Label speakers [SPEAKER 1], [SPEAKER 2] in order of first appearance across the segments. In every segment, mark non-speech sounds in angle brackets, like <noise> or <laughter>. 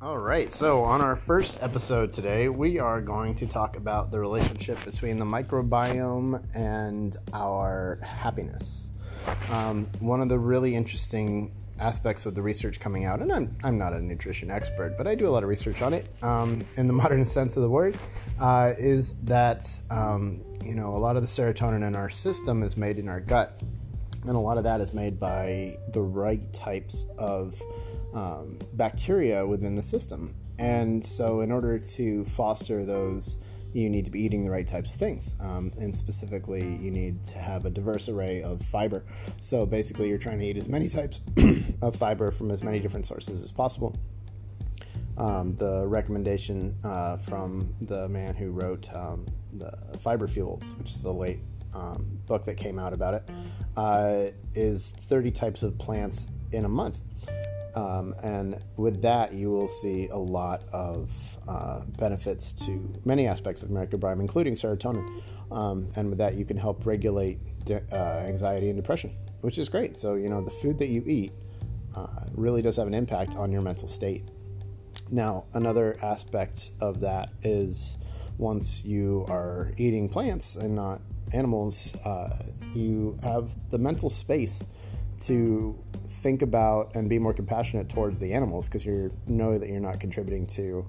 [SPEAKER 1] All right, so on our first episode today, we are going to talk about the relationship between the microbiome and our happiness. Um, one of the really interesting aspects of the research coming out, and I'm, I'm not a nutrition expert, but I do a lot of research on it um, in the <laughs> modern sense of the word, uh, is that um, you know a lot of the serotonin in our system is made in our gut, and a lot of that is made by the right types of um, bacteria within the system. And so, in order to foster those, you need to be eating the right types of things. Um, and specifically, you need to have a diverse array of fiber. So, basically, you're trying to eat as many types <clears throat> of fiber from as many different sources as possible. Um, the recommendation uh, from the man who wrote um, the Fiber Fueled, which is a late um, book that came out about it, uh, is 30 types of plants in a month. Um, and with that, you will see a lot of uh, benefits to many aspects of microbiome, including serotonin. Um, and with that, you can help regulate de- uh, anxiety and depression, which is great. So, you know, the food that you eat uh, really does have an impact on your mental state. Now, another aspect of that is once you are eating plants and not animals, uh, you have the mental space to think about and be more compassionate towards the animals because you know that you're not contributing to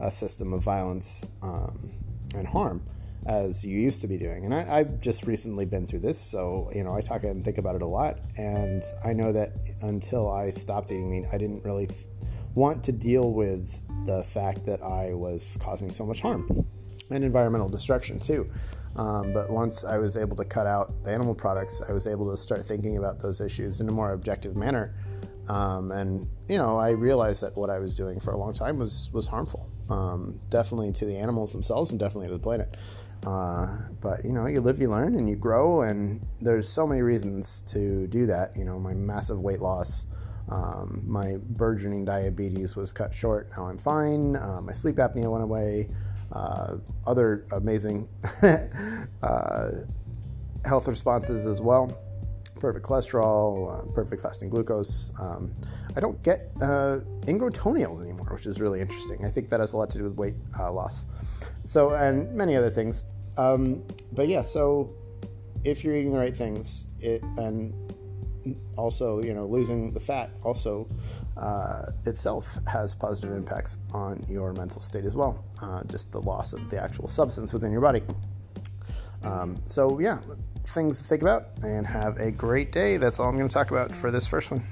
[SPEAKER 1] a system of violence um, and harm as you used to be doing. And I, have just recently been through this, so you know I talk and think about it a lot. And I know that until I stopped eating meat, I didn't really th- want to deal with the fact that I was causing so much harm and environmental destruction too. Um, but once I was able to cut out the animal products, I was able to start thinking about those issues in a more objective manner. Um, and you know, I realized that what I was doing for a long time was was harmful, um, definitely to the animals themselves and definitely to the planet. Uh, but you know, you live, you learn, and you grow. And there's so many reasons to do that. You know, my massive weight loss. Um, my burgeoning diabetes was cut short. Now I'm fine. Uh, my sleep apnea went away uh, other amazing <laughs> uh, health responses as well. Perfect cholesterol, uh, perfect fasting glucose. Um, I don't get uh, ingrown toenails anymore, which is really interesting. I think that has a lot to do with weight uh, loss. So, and many other things. Um, but yeah, so if you're eating the right things, it and also you know losing the fat also uh, itself has positive impacts on your mental state as well uh, just the loss of the actual substance within your body. Um, so yeah things to think about and have a great day. That's all i'm going to talk about for this first one